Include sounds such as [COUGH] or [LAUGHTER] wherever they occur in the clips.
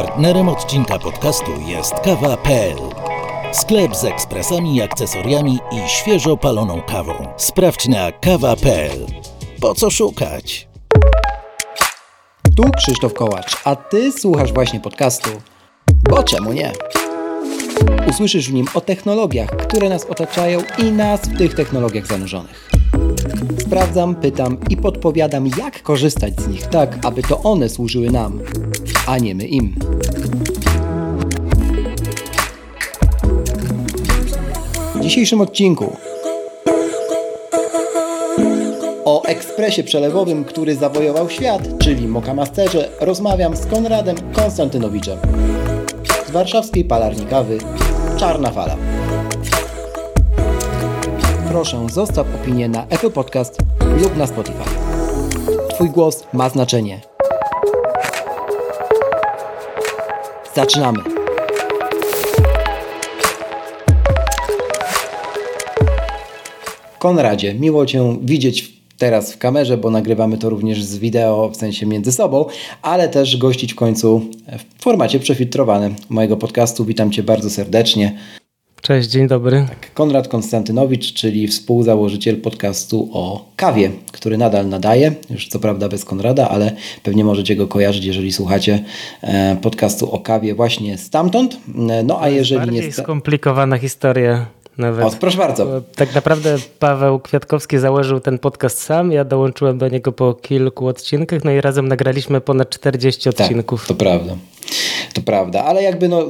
Partnerem odcinka podcastu jest kawa.pl. Sklep z ekspresami, akcesoriami i świeżo paloną kawą. Sprawdź na kawa.pl. Po co szukać? Tu Krzysztof Kołacz, a Ty słuchasz właśnie podcastu. Bo czemu nie? Usłyszysz w nim o technologiach, które nas otaczają i nas w tych technologiach zanurzonych. Sprawdzam, pytam i podpowiadam, jak korzystać z nich tak, aby to one służyły nam, a nie my im. W dzisiejszym odcinku o ekspresie przelewowym, który zawojował świat, czyli Mokamasterze, rozmawiam z Konradem Konstantynowiczem z warszawskiej palarni kawy Czarna Fala. Proszę, zostaw opinię na Apple Podcast lub na Spotify. Twój głos ma znaczenie. Zaczynamy. Konradzie, miło Cię widzieć teraz w kamerze, bo nagrywamy to również z wideo, w sensie między sobą, ale też gościć w końcu w formacie przefiltrowanym mojego podcastu. Witam Cię bardzo serdecznie. Cześć, dzień dobry. Tak, Konrad Konstantynowicz, czyli współzałożyciel podcastu o kawie, który nadal nadaje, już co prawda bez Konrada, ale pewnie możecie go kojarzyć, jeżeli słuchacie e, podcastu o kawie właśnie stamtąd. E, no a jeżeli Bardziej nie... skomplikowana historia nawet. O, proszę bardzo. Bo tak naprawdę Paweł Kwiatkowski założył ten podcast sam, ja dołączyłem do niego po kilku odcinkach, no i razem nagraliśmy ponad 40 odcinków. Tak, to prawda. To prawda, ale jakby no,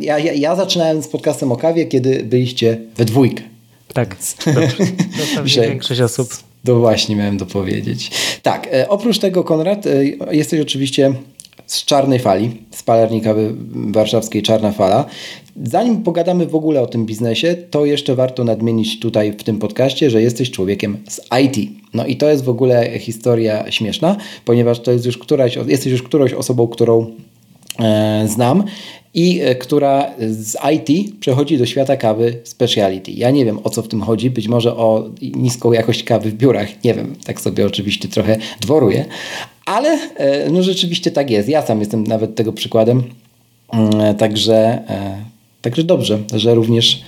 ja, ja, ja zaczynałem z podcastem o kawie, kiedy byliście we dwójkę. Tak, dobrze. To [LAUGHS] większość osób. To właśnie miałem dopowiedzieć. Tak, e, oprócz tego Konrad, e, jesteś oczywiście z Czarnej Fali, z kawy warszawskiej Czarna Fala. Zanim pogadamy w ogóle o tym biznesie, to jeszcze warto nadmienić tutaj w tym podcaście, że jesteś człowiekiem z IT. No i to jest w ogóle historia śmieszna, ponieważ to jest już któraś, jesteś już którąś osobą, którą e, znam i e, która z IT przechodzi do świata kawy speciality. Ja nie wiem o co w tym chodzi, być może o niską jakość kawy w biurach, nie wiem, tak sobie oczywiście trochę dworuję, ale e, no rzeczywiście tak jest. Ja sam jestem nawet tego przykładem. Mm, także, e, także dobrze, że również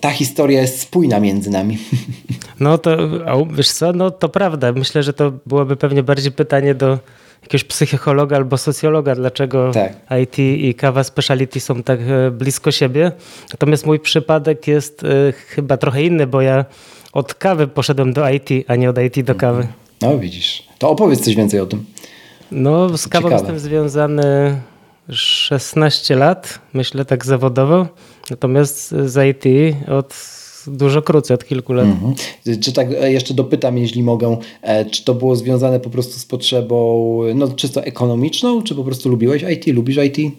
ta historia jest spójna między nami. [LAUGHS] No to wiesz co, no to prawda. Myślę, że to byłoby pewnie bardziej pytanie do jakiegoś psychologa albo socjologa, dlaczego tak. IT i kawa speciality są tak blisko siebie. Natomiast mój przypadek jest chyba trochę inny, bo ja od kawy poszedłem do IT, a nie od IT do kawy. No widzisz. To opowiedz coś więcej o tym. No z kawą Ciekawe. jestem związany 16 lat, myślę tak zawodowo. Natomiast z IT od dużo krócej, od kilku lat. Mhm. Czy tak jeszcze dopytam, jeśli mogę, czy to było związane po prostu z potrzebą no, czysto ekonomiczną, czy po prostu lubiłeś IT, lubisz IT?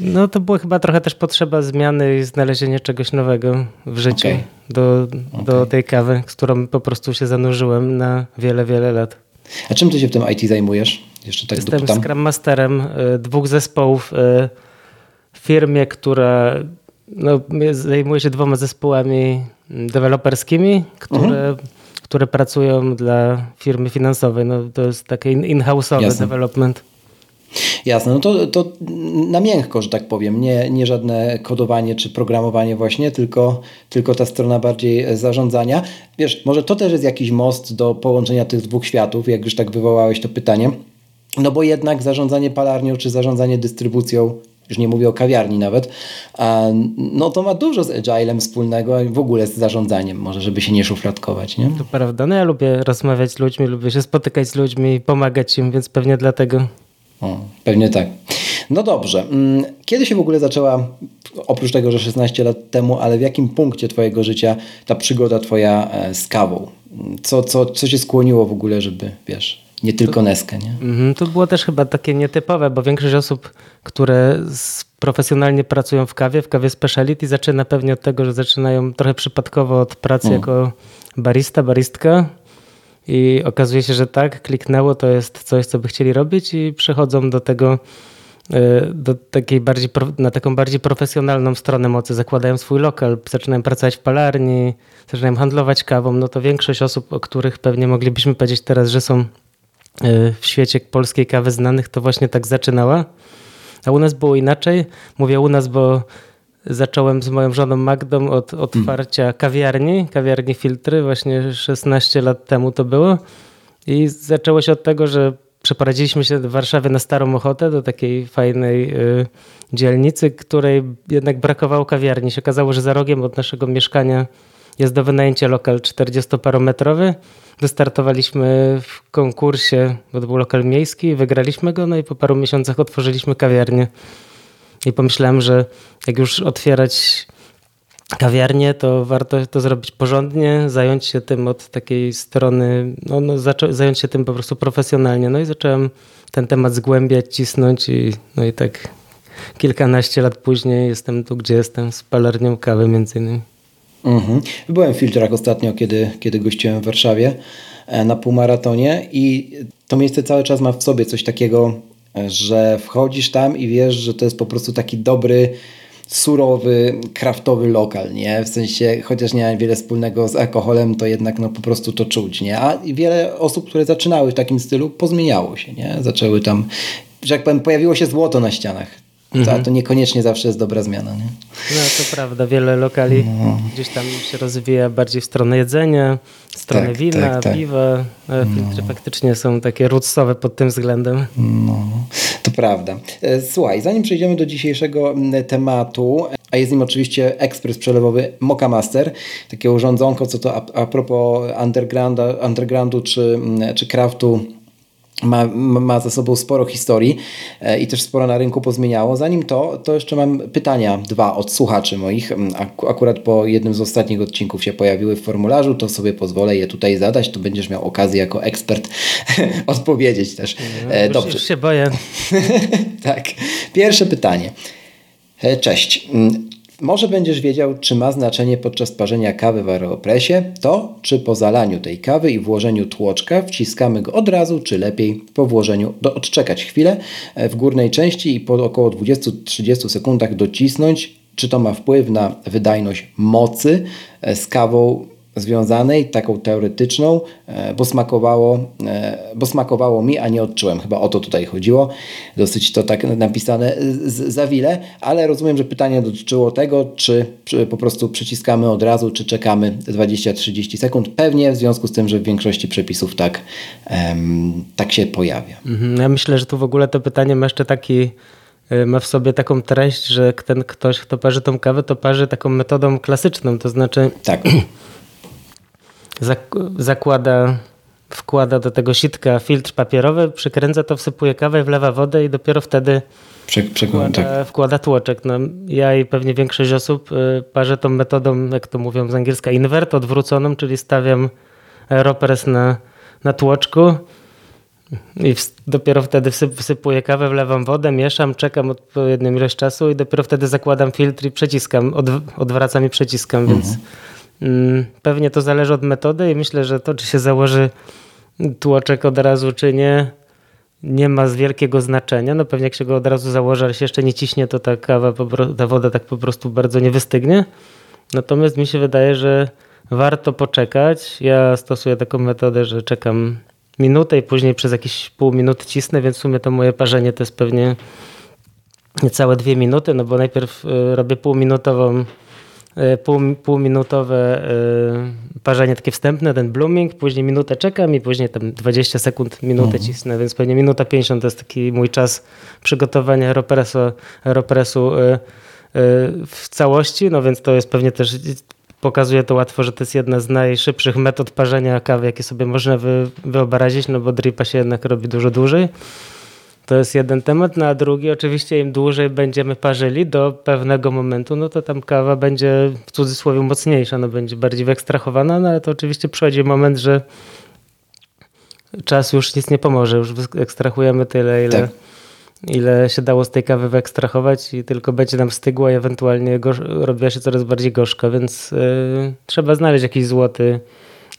No to była chyba trochę też potrzeba zmiany i znalezienia czegoś nowego w życiu okay. do, do okay. tej kawy, z którą po prostu się zanurzyłem na wiele, wiele lat. A czym ty się w tym IT zajmujesz? Jeszcze tak Jestem dopytam. Scrum Masterem y, dwóch zespołów w firmie, która no, zajmuje się dwoma zespołami deweloperskimi, które, mhm. które pracują dla firmy finansowej. No, to jest takie in-house'owy development. Jasne, no to, to na miękko, że tak powiem, nie, nie żadne kodowanie czy programowanie właśnie, tylko, tylko ta strona bardziej zarządzania. Wiesz, może to też jest jakiś most do połączenia tych dwóch światów, jak już tak wywołałeś to pytanie. No bo jednak zarządzanie palarnią czy zarządzanie dystrybucją już nie mówię o kawiarni nawet, no to ma dużo z agilem wspólnego w ogóle z zarządzaniem, może żeby się nie szufladkować. Nie? To prawda, no ja lubię rozmawiać z ludźmi, lubię się spotykać z ludźmi, pomagać im, więc pewnie dlatego. O, pewnie tak. No dobrze. Mm, kiedy się w ogóle zaczęła, oprócz tego, że 16 lat temu, ale w jakim punkcie Twojego życia ta przygoda Twoja e, z kawą? Co, co, co się skłoniło w ogóle, żeby, wiesz, nie tylko Neskę, nie? Mhm, to było też chyba takie nietypowe, bo większość osób, które profesjonalnie pracują w kawie, w kawie speciality, zaczyna pewnie od tego, że zaczynają trochę przypadkowo od pracy mhm. jako barista, baristka i okazuje się, że tak, kliknęło, to jest coś, co by chcieli robić i przechodzą do tego e, do takiej bardziej, na taką bardziej profesjonalną stronę mocy. Zakładają swój lokal, zaczynają pracować w palarni, zaczynają handlować kawą. No to większość osób, o których pewnie moglibyśmy powiedzieć teraz, że są e, w świecie polskiej kawy znanych, to właśnie tak zaczynała. A u nas było inaczej. Mówię u nas, bo zacząłem z moją żoną Magdą od otwarcia kawiarni, kawiarni Filtry, właśnie 16 lat temu to było. I zaczęło się od tego, że przeprowadziliśmy się do Warszawy na Starą Ochotę, do takiej fajnej y, dzielnicy, której jednak brakowało kawiarni. Się okazało, że za rogiem od naszego mieszkania jest do wynajęcia lokal 40-parometrowy. Wystartowaliśmy w konkursie, bo to był lokal miejski, wygraliśmy go, no i po paru miesiącach otworzyliśmy kawiarnię. I pomyślałem, że jak już otwierać kawiarnię, to warto to zrobić porządnie, zająć się tym od takiej strony, no, no zająć się tym po prostu profesjonalnie. No i zacząłem ten temat zgłębiać, cisnąć i, no i tak kilkanaście lat później jestem tu, gdzie jestem, z palarnią kawy między innymi. Mhm. Byłem w filtrach ostatnio, kiedy, kiedy gościłem w Warszawie e, na półmaratonie i to miejsce cały czas ma w sobie coś takiego, że wchodzisz tam i wiesz, że to jest po prostu taki dobry, surowy, kraftowy lokal, nie? W sensie, chociaż nie ma wiele wspólnego z alkoholem, to jednak no po prostu to czuć, nie? A wiele osób, które zaczynały w takim stylu, pozmieniało się, nie? Zaczęły tam, że jak powiem, pojawiło się złoto na ścianach Mhm. To, to niekoniecznie zawsze jest dobra zmiana. Nie? No to prawda, wiele lokali no. gdzieś tam się rozwija bardziej w stronę jedzenia, w stronę tak, wina, tak, tak. piwa. Filtry no. faktycznie są takie rootsowe pod tym względem. No, to prawda. E, słuchaj, zanim przejdziemy do dzisiejszego tematu, a jest nim oczywiście ekspres przelewowy Moka Master, takie urządzonko, co to a, a propos undergroundu, undergroundu czy, czy craftu ma, ma za sobą sporo historii e, i też sporo na rynku pozmieniało. Zanim to, to jeszcze mam pytania dwa od słuchaczy moich. Mm, akurat po jednym z ostatnich odcinków się pojawiły w formularzu, to sobie pozwolę je tutaj zadać. To będziesz miał okazję jako ekspert [LAUGHS] odpowiedzieć też. No, Dobrze. Już się boję. [LAUGHS] tak. Pierwsze pytanie. E, cześć. Może będziesz wiedział, czy ma znaczenie podczas parzenia kawy w aeropresie to, czy po zalaniu tej kawy i włożeniu tłoczka wciskamy go od razu, czy lepiej po włożeniu do, odczekać chwilę e, w górnej części i po około 20-30 sekundach docisnąć, czy to ma wpływ na wydajność mocy e, z kawą związanej, taką teoretyczną, e, bo smakowało, e, bo smakowało mi, a nie odczułem. Chyba o to tutaj chodziło. Dosyć to tak napisane za wiele, ale rozumiem, że pytanie dotyczyło tego, czy po prostu przyciskamy od razu, czy czekamy 20-30 sekund. Pewnie w związku z tym, że w większości przepisów tak, tak się pojawia. Mhm. Ja myślę, że tu w ogóle to pytanie ma jeszcze taki e, ma w sobie taką treść, że ten ktoś, kto parzy tą kawę, to parzy taką metodą klasyczną, to znaczy tak. [CLEARS THROAT] zakłada, wkłada do tego sitka filtr papierowy, przykręca to, wsypuje kawę, wlewa wodę i dopiero wtedy wkłada, tak. wkłada tłoczek. No, ja i pewnie większość osób y, parzę tą metodą, jak to mówią z angielska, invert odwróconą, czyli stawiam aeropres na, na tłoczku i dopiero wtedy wsypuję kawę, wlewam wodę, mieszam, czekam odpowiednią ilość czasu i dopiero wtedy zakładam filtr i przeciskam, odwracam i przeciskam, mhm. więc pewnie to zależy od metody i myślę, że to, czy się założy tłoczek od razu, czy nie, nie ma z wielkiego znaczenia. No pewnie jak się go od razu założy, ale się jeszcze nie ciśnie, to ta kawa, ta woda tak po prostu bardzo nie wystygnie. Natomiast mi się wydaje, że warto poczekać. Ja stosuję taką metodę, że czekam minutę i później przez jakieś pół minuty cisnę, więc w sumie to moje parzenie to jest pewnie niecałe dwie minuty, no bo najpierw y, robię półminutową E, pół, półminutowe e, parzenie takie wstępne, ten blooming, później minutę czekam i później tam 20 sekund, minutę mhm. cisnę, więc pewnie minuta 50 to jest taki mój czas przygotowania aeropresu, aeropresu e, w całości, no więc to jest pewnie też pokazuje to łatwo, że to jest jedna z najszybszych metod parzenia kawy, jakie sobie można wyobrazić, no bo dripa się jednak robi dużo dłużej. To jest jeden temat, no a drugi oczywiście im dłużej będziemy parzyli do pewnego momentu, no to tam kawa będzie w cudzysłowie mocniejsza, no będzie bardziej wyekstrahowana, no ale to oczywiście przychodzi moment, że czas już nic nie pomoże, już ekstrahujemy tyle, ile, tak. ile się dało z tej kawy wyekstrahować i tylko będzie nam stygła i ewentualnie robiła się coraz bardziej gorzka, więc yy, trzeba znaleźć jakiś złoty,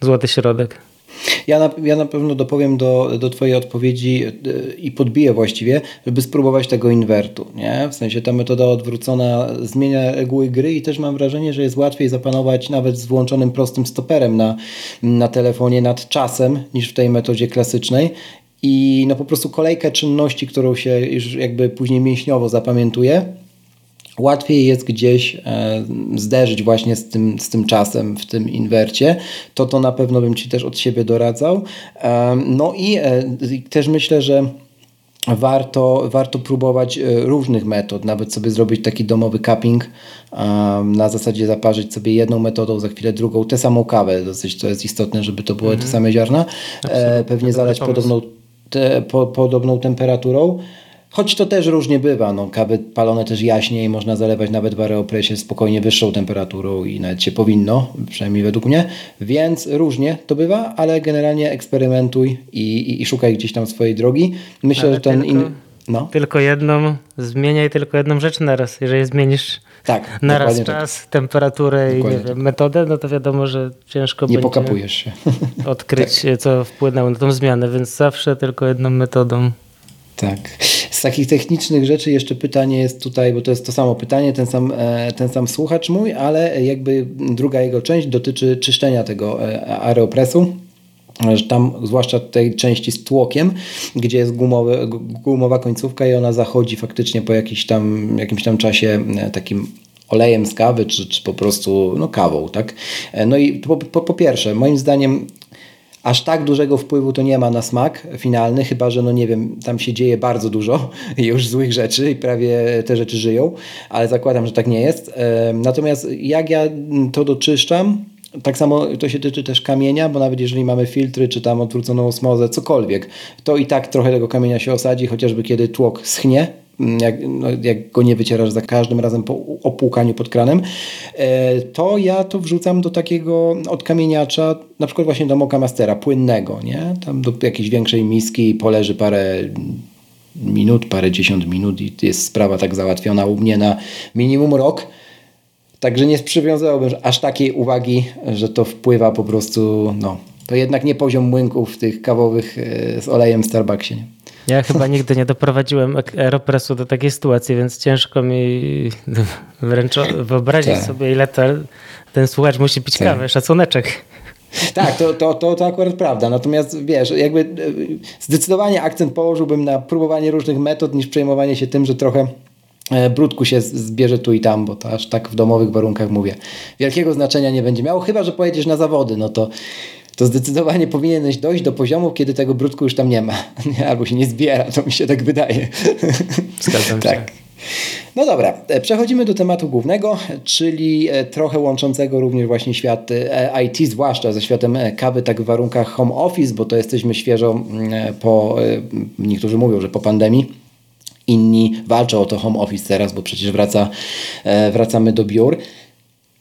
złoty środek. Ja na, ja na pewno dopowiem do, do Twojej odpowiedzi e, i podbiję właściwie, żeby spróbować tego inwertu. Nie? W sensie ta metoda odwrócona zmienia reguły gry i też mam wrażenie, że jest łatwiej zapanować nawet z włączonym prostym stoperem na, na telefonie nad czasem niż w tej metodzie klasycznej. i no po prostu kolejkę czynności, którą się już jakby później mięśniowo zapamiętuje, łatwiej jest gdzieś e, zderzyć właśnie z tym, z tym czasem w tym inwercie, to to na pewno bym Ci też od siebie doradzał. E, no i e, też myślę, że warto, warto próbować różnych metod, nawet sobie zrobić taki domowy cupping, na zasadzie zaparzyć sobie jedną metodą, za chwilę drugą, tę samą kawę, dosyć to jest istotne, żeby to były te same ziarna, Absolutnie. pewnie zalać podobną, te, po, podobną temperaturą, Choć to też różnie bywa. No, kawy palone też jaśniej, można zalewać nawet w aeropresie spokojnie wyższą temperaturą i nawet się powinno, przynajmniej według mnie. Więc różnie to bywa, ale generalnie eksperymentuj i, i, i szukaj gdzieś tam swojej drogi. Myślę, ale że ten tylko, in... no. tylko jedną, zmieniaj tylko jedną rzecz naraz. Jeżeli zmienisz tak, naraz czas, tak. temperaturę dokładnie i wiem, metodę, no to wiadomo, że ciężko nie będzie się. [LAUGHS] odkryć, tak. co wpłynęło na tą zmianę, więc zawsze tylko jedną metodą. Tak. Z takich technicznych rzeczy jeszcze pytanie jest tutaj, bo to jest to samo pytanie, ten sam, e, ten sam słuchacz mój, ale jakby druga jego część dotyczy czyszczenia tego e, aeropresu tam zwłaszcza tej części z tłokiem, gdzie jest gumowy, gumowa końcówka i ona zachodzi faktycznie po jakiś tam, jakimś tam czasie e, takim olejem z kawy, czy, czy po prostu no, kawą, tak? No i po, po, po pierwsze, moim zdaniem aż tak dużego wpływu to nie ma na smak finalny, chyba że, no nie wiem, tam się dzieje bardzo dużo [LAUGHS] już złych rzeczy i prawie te rzeczy żyją, ale zakładam, że tak nie jest. Natomiast jak ja to doczyszczam, tak samo to się tyczy też kamienia, bo nawet jeżeli mamy filtry, czy tam odwróconą osmozę, cokolwiek, to i tak trochę tego kamienia się osadzi, chociażby kiedy tłok schnie, jak, no, jak go nie wycierasz za każdym razem po opłukaniu pod kranem, e, to ja to wrzucam do takiego odkamieniacza, na przykład właśnie do Moka Mastera, płynnego, nie? Tam do jakiejś większej miski poleży parę minut, parę dziesiąt minut i jest sprawa tak załatwiona u mnie na minimum rok. Także nie przywiązałbym aż takiej uwagi, że to wpływa po prostu, no, to jednak nie poziom młynków tych kawowych e, z olejem w Starbucksie. Nie? Ja chyba nigdy nie doprowadziłem Aeropressu do takiej sytuacji, więc ciężko mi [LAUGHS] wręcz wyobrazić tak. sobie, ile to, ten słuchacz musi pić tak. kawę, szacuneczek. Tak, to, to, to, to akurat prawda. Natomiast wiesz, jakby e, zdecydowanie akcent położyłbym na próbowanie różnych metod niż przejmowanie się tym, że trochę e, brudku się zbierze tu i tam, bo to aż tak w domowych warunkach mówię. Wielkiego znaczenia nie będzie miało, chyba że pojedziesz na zawody, no to to zdecydowanie powinieneś dojść do poziomu, kiedy tego brudku już tam nie ma. [LAUGHS] Albo się nie zbiera, to mi się tak wydaje. [LAUGHS] Zgadzam tak. się. No dobra, e, przechodzimy do tematu głównego, czyli e, trochę łączącego również właśnie świat e, IT, zwłaszcza ze światem kawy, tak w warunkach home office, bo to jesteśmy świeżo po, niektórzy mówią, że po pandemii. Inni walczą o to home office teraz, bo przecież wraca, wracamy do biur.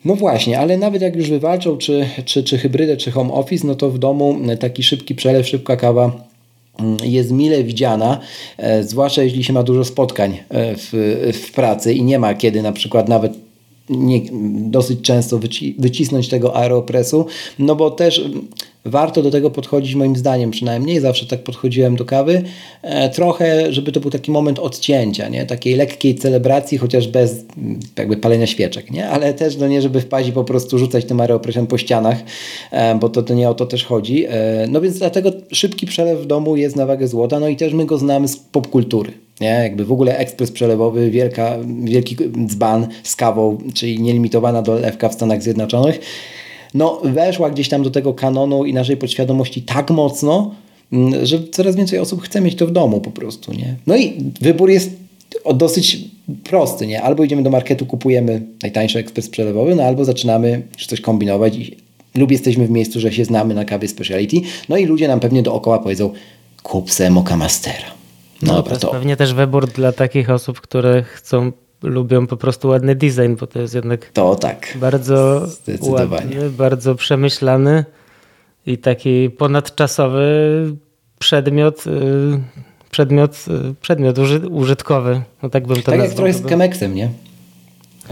No właśnie, ale nawet jak już wywalczą czy, czy, czy hybrydę, czy home office, no to w domu taki szybki przelew, szybka kawa jest mile widziana, e, zwłaszcza jeśli się ma dużo spotkań e, w, w pracy i nie ma kiedy na przykład nawet nie, dosyć często wyci wycisnąć tego aeropresu, no bo też warto do tego podchodzić moim zdaniem przynajmniej, zawsze tak podchodziłem do kawy, e, trochę, żeby to był taki moment odcięcia, nie? takiej lekkiej celebracji, chociaż bez jakby palenia świeczek, nie? ale też no nie, żeby wpaść i po prostu rzucać tym aeropresem po ścianach, e, bo to, to nie o to też chodzi. E, no więc dlatego szybki przelew w domu jest na wagę złota, no i też my go znamy z popkultury. Nie? Jakby w ogóle ekspres przelewowy, wielka, wielki dzban z kawą, czyli nielimitowana dolewka w Stanach Zjednoczonych, no weszła gdzieś tam do tego kanonu i naszej podświadomości tak mocno, mm, że coraz więcej osób chce mieć to w domu po prostu, nie? No i wybór jest dosyć prosty, nie? Albo idziemy do marketu, kupujemy najtańszy ekspres przelewowy, no albo zaczynamy coś kombinować i lub jesteśmy w miejscu, że się znamy na kawie speciality, no i ludzie nam pewnie dookoła powiedzą kup se Moka Mastera. No, no to pewnie też wybór dla takich osób, które chcą lubią po prostu ładny design, bo to jest jednak to tak. bardzo ładny, bardzo przemyślany i taki ponadczasowy przedmiot, y, przedmiot, y, przedmiot użytkowy. No tak bym to Tak nazwał. jak trochę z Chemeksem, nie?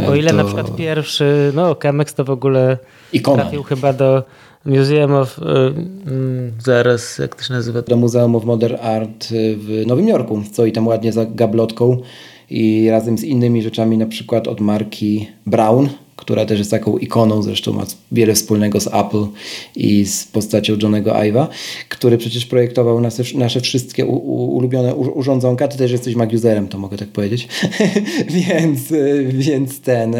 O ile to... na przykład pierwszy, no Chemex to w ogóle Ikona. trafił chyba do Museum of, y, mm, zaraz, jak to się nazywa? Do Muzeum of Modern Art w Nowym Jorku, co i tam ładnie za gablotką i razem z innymi rzeczami, na przykład od marki Brown, która też jest taką ikoną, zresztą ma wiele wspólnego z Apple i z postacią Johnego Ive'a, który przecież projektował nasze, nasze wszystkie u, u, ulubione urządzonka. Ty też jesteś Mag-userem, to mogę tak powiedzieć. [LAUGHS] więc, więc ten,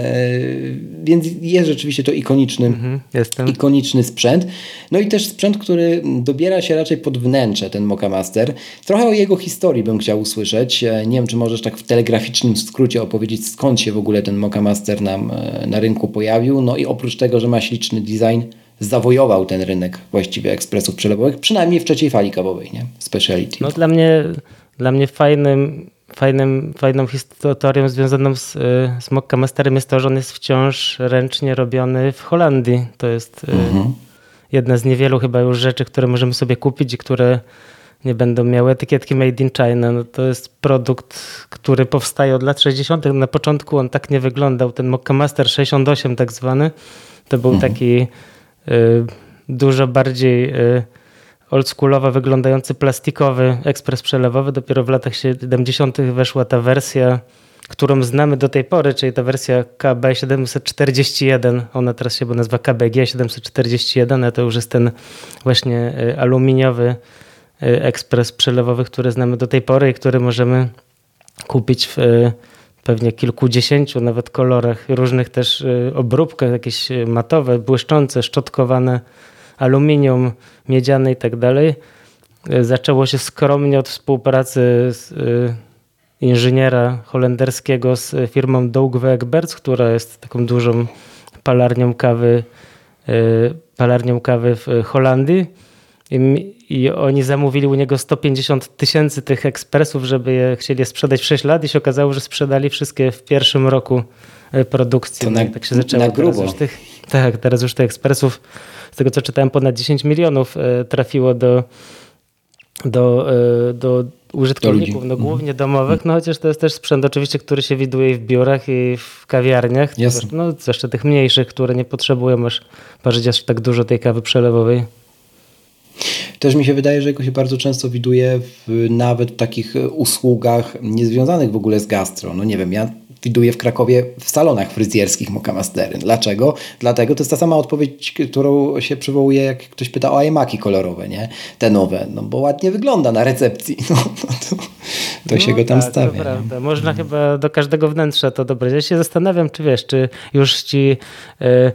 więc jest rzeczywiście to ikoniczny, mhm, ikoniczny sprzęt. No i też sprzęt, który dobiera się raczej pod wnętrze, ten Mocha Master. Trochę o jego historii bym chciał usłyszeć. Nie wiem, czy możesz tak w telegraficznym skrócie opowiedzieć, skąd się w ogóle ten Mocha Master nam na rynku pojawił. No i oprócz tego, że ma śliczny design, zawojował ten rynek właściwie ekspresów przelewowych, przynajmniej w trzeciej fali kawowej, nie? Speciality. No dla mnie, dla mnie fajnym, fajnym, fajną historią związaną z, z Mokka Masterem jest to, że on jest wciąż ręcznie robiony w Holandii. To jest y, mhm. jedna z niewielu chyba już rzeczy, które możemy sobie kupić i które nie będą miały etykietki Made in China. No to jest produkt, który powstaje od lat 60. Na początku on tak nie wyglądał. Ten Mokka Master 68 tak zwany, to był mhm. taki y, dużo bardziej y, oldschoolowo wyglądający plastikowy ekspres przelewowy. Dopiero w latach 70. weszła ta wersja, którą znamy do tej pory, czyli ta wersja KB741. Ona teraz się nazywa KBG 741, a to już jest ten właśnie y, aluminiowy ekspres przelewowy, który znamy do tej pory i który możemy kupić w y, pewnie kilkudziesięciu nawet kolorach, różnych też y, obróbkach, jakieś matowe, błyszczące, szczotkowane, aluminium, miedziane i tak dalej. Zaczęło się skromnie od współpracy z inżyniera holenderskiego z firmą Doug Egberts, która jest taką dużą palarnią kawy, palarnią kawy w Holandii i oni zamówili u niego 150 tysięcy tych ekspresów, żeby je chcieli je sprzedać w 6 lat i się okazało, że sprzedali wszystkie w pierwszym roku e, produkcji. To na, tak się zaczęło. Na grubo. Teraz już tych, tak, teraz już tych ekspresów, z tego co czytałem, ponad 10 milionów e, trafiło do, do, e, do użytkowników, no, głównie mhm. domowych, no chociaż to jest też sprzęt oczywiście, który się widuje i w biurach i w kawiarniach, yes. no zwłaszcza tych mniejszych, które nie potrzebują aż parzyć aż tak dużo tej kawy przelewowej. Też mi się wydaje, że jego się bardzo często widuje w, nawet w takich usługach niezwiązanych w ogóle z gastro. No nie wiem, ja widuję w Krakowie w salonach fryzjerskich Mokamastery. Dlaczego? Dlatego to jest ta sama odpowiedź, którą się przywołuje, jak ktoś pyta o iMaki kolorowe, nie? Te nowe. No bo ładnie wygląda na recepcji. [LAUGHS] No, no to, to no się go tam tak, stawia. To prawda. Można chyba do każdego wnętrza to dobrać. Ja się zastanawiam, czy wiesz, czy już ci... Yy,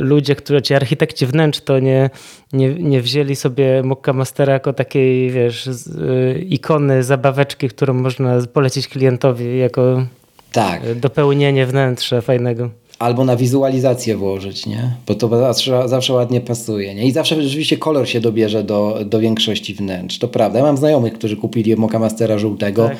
ludzie, którzy, ci architekci wnętrz, to nie, nie, nie wzięli sobie Mokka Mastera jako takiej, wiesz, y, ikony, zabaweczki, którą można polecić klientowi jako tak. Y, dopełnienie wnętrza fajnego. Albo na wizualizację włożyć, nie? Bo to zawsze, zawsze ładnie pasuje, nie? I zawsze rzeczywiście kolor się dobierze do, do większości wnętrz. To prawda. Ja mam znajomych, którzy kupili Moka Mastera żółtego. Tak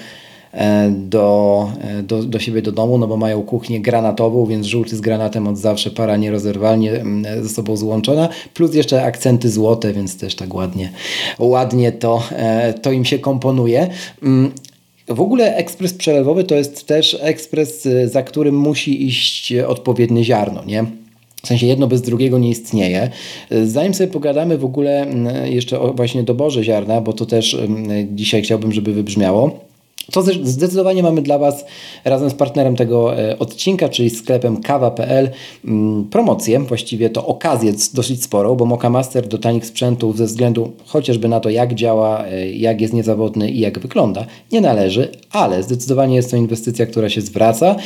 do, e, do, do siebie do domu, no bo mają kuchnię granatową, więc żółty z granatem od zawsze para nierozerwalnie ze sobą złączona, plus jeszcze akcenty złote, więc też tak ładnie, ładnie to, e, to im się komponuje. Mm, w ogóle ekspres przelewowy to jest też ekspres, za którym musi iść odpowiednie ziarno, nie? W sensie jedno bez drugiego nie istnieje. Zanim sobie pogadamy w ogóle mm, jeszcze o właśnie doborze ziarna, bo to też mm, dzisiaj chciałbym, żeby wybrzmiało. To zdecydowanie mamy dla Was razem z partnerem tego e, odcinka, czyli sklepem kawa.pl mm, promocję, właściwie to okazję dosyć sporą, bo Moka Master do tanich sprzętów ze względu chociażby na to jak działa, e, jak jest niezawodny i jak wygląda, nie należy, ale zdecydowanie jest to inwestycja, która się zwraca.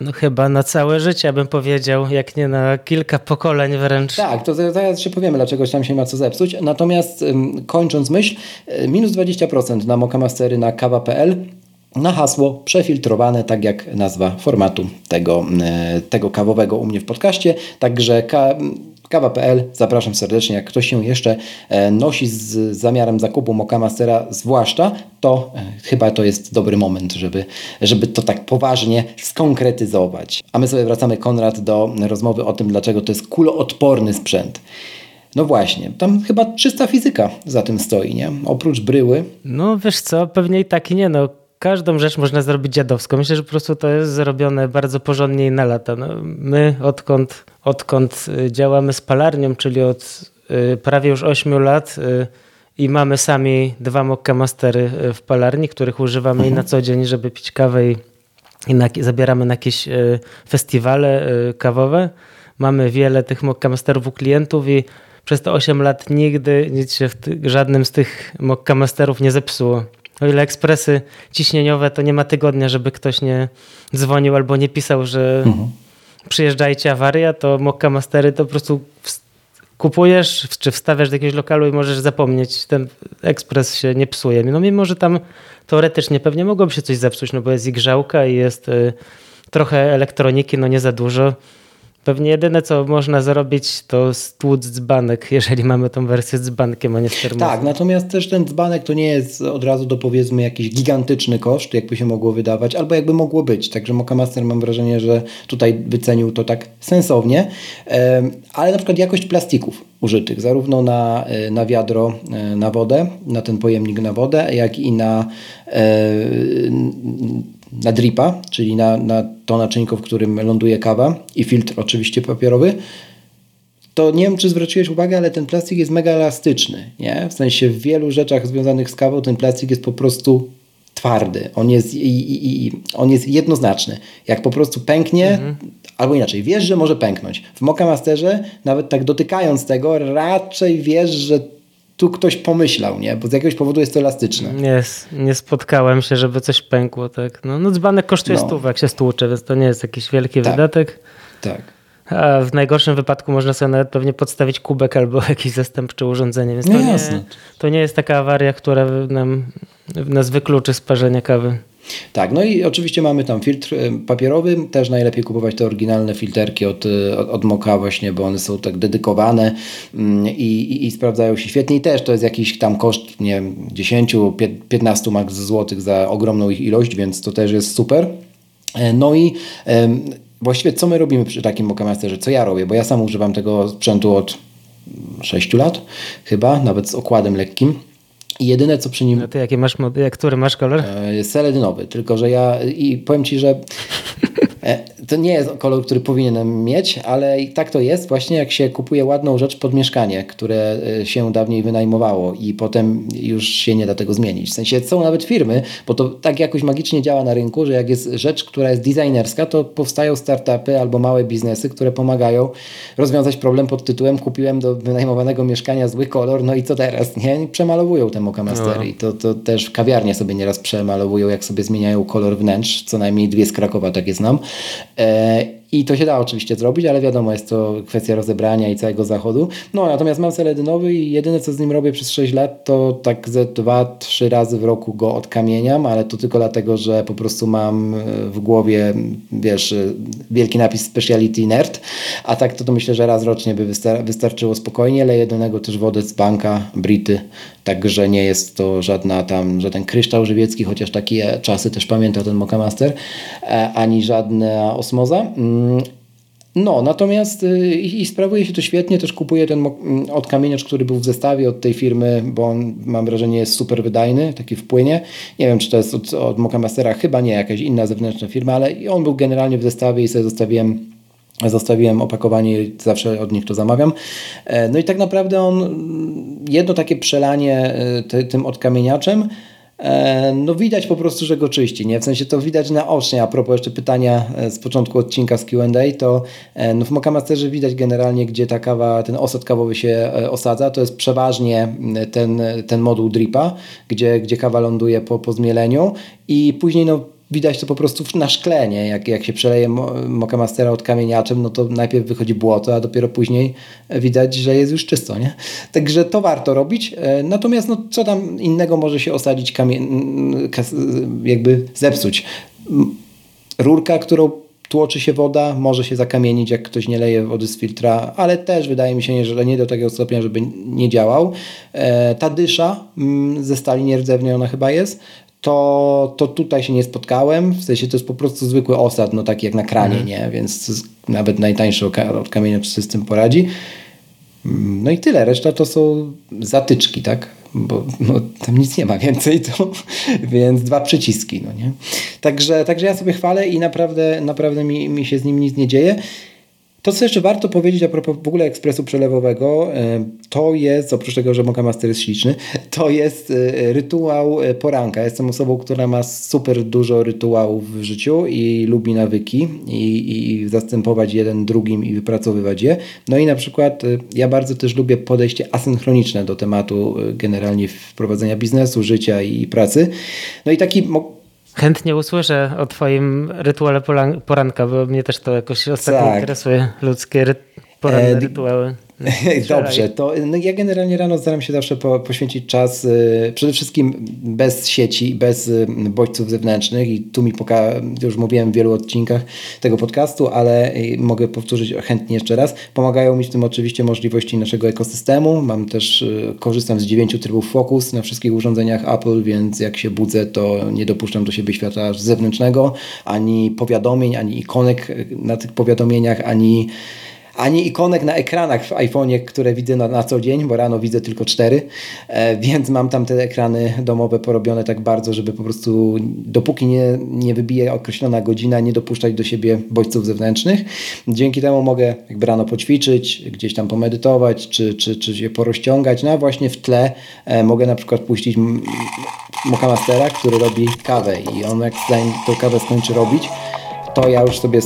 No chyba na całe życie bym powiedział, jak nie na kilka pokoleń wręcz. Tak, to zaraz się powiemy, dlaczego tam się ma co zepsuć. Natomiast kończąc myśl, e, minus 20% na Mokamastery na kawa.pl na hasło przefiltrowane, tak jak nazwa formatu tego, e, tego kawowego u mnie w podcaście. Także Kawa.pl, zapraszam serdecznie. Jak ktoś się jeszcze e, nosi z zamiarem zakupu Mokamastera, zwłaszcza, to e, chyba to jest dobry moment, żeby, żeby to tak poważnie skonkretyzować. A my sobie wracamy, Konrad, do rozmowy o tym, dlaczego to jest kuloodporny sprzęt. No właśnie, tam chyba czysta fizyka za tym stoi, nie? Oprócz bryły. No wiesz co, pewnie i tak nie, no każdą rzecz można zrobić dziadowską. Myślę, że po prostu to jest zrobione bardzo porządnie i na lata. No, my odkąd, odkąd y, działamy z palarnią, czyli od y, prawie już 8 lat y, i mamy sami dwa mokka mastery w palarni, których używamy mhm. i na co dzień, żeby pić kawę i na, zabieramy na jakieś festiwale kawowe. Mamy wiele tych mockamasterów u klientów i przez te 8 lat nigdy nic się w żadnym z tych mockamasterów nie zepsuło. O ile ekspresy ciśnieniowe, to nie ma tygodnia, żeby ktoś nie dzwonił albo nie pisał, że mhm. przyjeżdżajcie awaria, to mockamastery to po prostu kupujesz czy wstawiasz do jakiegoś lokalu i możesz zapomnieć, ten ekspres się nie psuje. No mimo, że tam teoretycznie pewnie mogłoby się coś zepsuć, no bo jest i grzałka i jest y, trochę elektroniki, no nie za dużo. Pewnie jedyne, co można zrobić, to stłuc dzbanek, jeżeli mamy tą wersję z dzbankiem, a nie z termosem. Tak, natomiast też ten dzbanek to nie jest od razu do powiedzmy jakiś gigantyczny koszt, jakby się mogło wydawać, albo jakby mogło być. Także Mokamaster mam wrażenie, że tutaj wycenił to tak sensownie. Ale na przykład jakość plastików użytych, zarówno na, e, na wiadro, e, na wodę, na ten pojemnik na wodę, jak i na e, na dripa, czyli na, na to naczynko, w którym ląduje kawa i filtr oczywiście papierowy, to nie wiem, czy zwróciłeś uwagę, ale ten plastik jest mega elastyczny. Nie? W sensie w wielu rzeczach związanych z kawą ten plastik jest po prostu twardy. On jest, i, i, i on jest jednoznaczny. Jak po prostu pęknie, mhm. albo inaczej, wiesz, że może pęknąć. W Moka Masterze, nawet tak dotykając tego, raczej wiesz, że tu ktoś pomyślał, nie? Bo z jakiegoś powodu jest to elastyczne. Nie, nie spotkałem się, żeby coś pękło. Tak? No, no dzbanek kosztuje no. stówę, jak się stłucze, więc to nie jest jakiś wielki tak. wydatek. Tak. A w najgorszym wypadku można sobie nawet pewnie podstawić kubek albo [LAUGHS] jakieś zastępcze urządzenie. Więc to, no nie, to nie jest taka awaria, która nam, nas wykluczy z parzenia kawy. Tak, no i oczywiście mamy tam filtr papierowy, też najlepiej kupować te oryginalne filterki od, y, od, od Moka właśnie, bo one są tak dedykowane mm, i, i, i, sprawdzają się świetnie i też to jest jakiś tam koszt, nie wiem, 10-15 max złotych za ogromną ich ilość, więc to też jest super. E, no i właściwie co my robimy przy takim Moka Masterze, co ja robię, bo ja sam używam tego sprzętu od 6 lat chyba, nawet z okładem lekkim. I jedyne co przy nim. A ty jaki masz, który masz kolor? E, jest seledynowy, tylko że ja i powiem ci, że to nie jest kolor, który powinienem mieć, ale i tak to jest właśnie jak się kupuje ładną rzecz pod mieszkanie, które e, się dawniej wynajmowało i potem już się nie da tego zmienić. W sensie są nawet firmy, bo to tak jakoś magicznie działa na rynku, że jak jest rzecz, która jest designerska, to powstają startupy albo małe biznesy, które pomagają rozwiązać problem pod tytułem kupiłem do wynajmowanego mieszkania zły kolor, no i co teraz, nie? I przemalowują te mokamastery. No. To, to też kawiarnie sobie nieraz przemalowują, jak sobie zmieniają kolor wnętrz, co najmniej dwie z Krakowa takie znam. E, I to się da oczywiście zrobić, ale wiadomo, jest to kwestia rozebrania i całego zachodu. No natomiast mam seledynowy i jedyne co z nim robię przez 6 lat, to tak ze 2-3 razy w roku go odkamieniam, ale to tylko dlatego, że po prostu mam e, w głowie, wiesz, e, wielki napis Speciality Nerd, a tak to, to myślę, że raz rocznie by wystarczyło spokojnie. Leję do niego też wodę z banka, Brity, także nie jest to żadna tam, żaden kryształ żywiecki, chociaż takie czasy też pamięta ten Mokamaster, ani żadna osmoza. Mm, no, natomiast y, i, i sprawuje się to świetnie, też kupuję ten mm, odkamieniacz, który był w zestawie od tej firmy, bo on mam wrażenie jest super wydajny, taki wpłynie. Nie wiem, czy to jest od, od Mokamastera, chyba nie, jakaś inna zewnętrzna firma, ale on był generalnie w zestawie i sobie zostawiłem Zostawiłem opakowanie i zawsze od nich to zamawiam. E, no i tak naprawdę on, mm, jedno takie przelanie e, ty, tym odkamieniaczem, E, no widać po prostu, że go czyści, nie? W sensie to widać naocznie, a propos jeszcze pytania z początku odcinka z Q&A, to no w Mokamasterze widać generalnie, gdzie ta kawa, ten osad kawowy się osadza, to jest przeważnie ten, ten moduł dripa, gdzie, gdzie kawa ląduje po, po zmieleniu i później no widać to po prostu na szkle, nie? Jak, jak się przeleje Moka Mastera od kamieniaczem, no to najpierw wychodzi błoto, a dopiero później widać, że jest już czysto, nie? Także to warto robić. E, natomiast no, co tam innego może się osadzić, kamie... jakby zepsuć. Rurka, którą tłoczy się woda, może się zakamienić, jak ktoś nie leje wody z filtra, ale też wydaje mi się, że nie do takiego stopnia, żeby nie działał. E, ta dysza ze stali nierdzewnej ona chyba jest, to, to tutaj się nie spotkałem. W sensie to jest po prostu zwykły osad, no taki jak na kranie, mhm. nie? Więc nawet najtańszy od kamienia z tym poradzi. No i tyle. Reszta to są zatyczki, tak? Bo no, tam nic nie ma więcej, to, [LAUGHS] więc dwa przyciski, no nie? Także, także ja sobie chwalę i naprawdę, naprawdę mi, mi się z nim nic nie dzieje. To, co jeszcze warto powiedzieć a propos w ogóle ekspresu przelewowego, e, to jest, oprócz tego, że Moka Master jest śliczny, [LAUGHS] to jest e, rytuał e, poranka. Jestem osobą, która ma super dużo rytuałów w życiu i lubi nawyki i, i zastępować jeden drugim i wypracowywać je. No i na przykład ja bardzo też lubię podejście asynchroniczne do tematu generalnie wprowadzenia biznesu, życia i pracy. No i taki Chętnie usłyszę o Twoim rytuale poranka, bo mnie też to jakoś ostatnio tak. interesuje, ludzkie ry poranne e, rytuały. Dobrze, to no ja generalnie rano staram się zawsze po, poświęcić czas y, przede wszystkim bez sieci, bez y, bodźców zewnętrznych i tu mi poka już mówiłem w wielu odcinkach tego podcastu, ale y, mogę powtórzyć chętnie jeszcze raz. Pomagają mi w tym oczywiście możliwości naszego ekosystemu. Mam też, y, korzystam z dziewięciu trybów Focus na wszystkich urządzeniach Apple, więc jak się budzę, to nie dopuszczam do siebie świata zewnętrznego, ani powiadomień, ani ikonek na tych powiadomieniach, ani ani ikonek na ekranach w iPhone'ie, które widzę na, na co dzień, bo rano widzę tylko cztery, e, więc mam tam te ekrany domowe porobione tak bardzo, żeby po prostu dopóki nie, nie wybije określona godzina, nie dopuszczać do siebie bodźców zewnętrznych. Dzięki temu mogę jakby rano poćwiczyć, gdzieś tam pomedytować, czy, czy, czy się porozciągać, no a właśnie w tle e, mogę na przykład puścić Moka Mastera, który robi kawę i on jak tą kawę skończy robić, to ja już sobie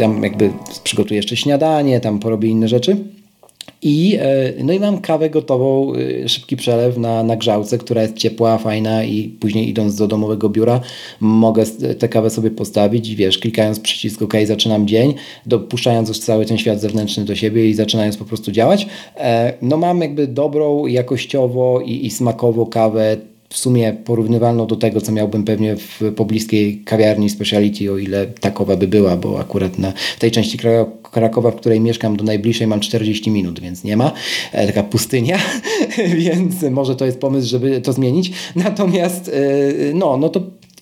tam jakby przygotuję jeszcze śniadanie, tam porobię inne rzeczy. I, e, no i mam kawę gotową, e, szybki przelew na, na grzałce, która jest ciepła, fajna i później idąc do domowego biura mogę tę kawę sobie postawić i wiesz, klikając przycisk OK, zaczynam dzień, dopuszczając już cały ten świat zewnętrzny do siebie i zaczynając po prostu działać. E, no mam jakby dobrą, jakościowo i, i smakowo kawę w sumie porównywalną do tego, co miałbym pewnie w pobliskiej kawiarni speciality, o ile takowa by była, bo akurat na tej części Krakowa, w której mieszkam, do najbliższej mam 40 minut, więc nie ma. E, taka pustynia, [LAUGHS] więc może to jest pomysł, żeby to zmienić. Natomiast e, no, no to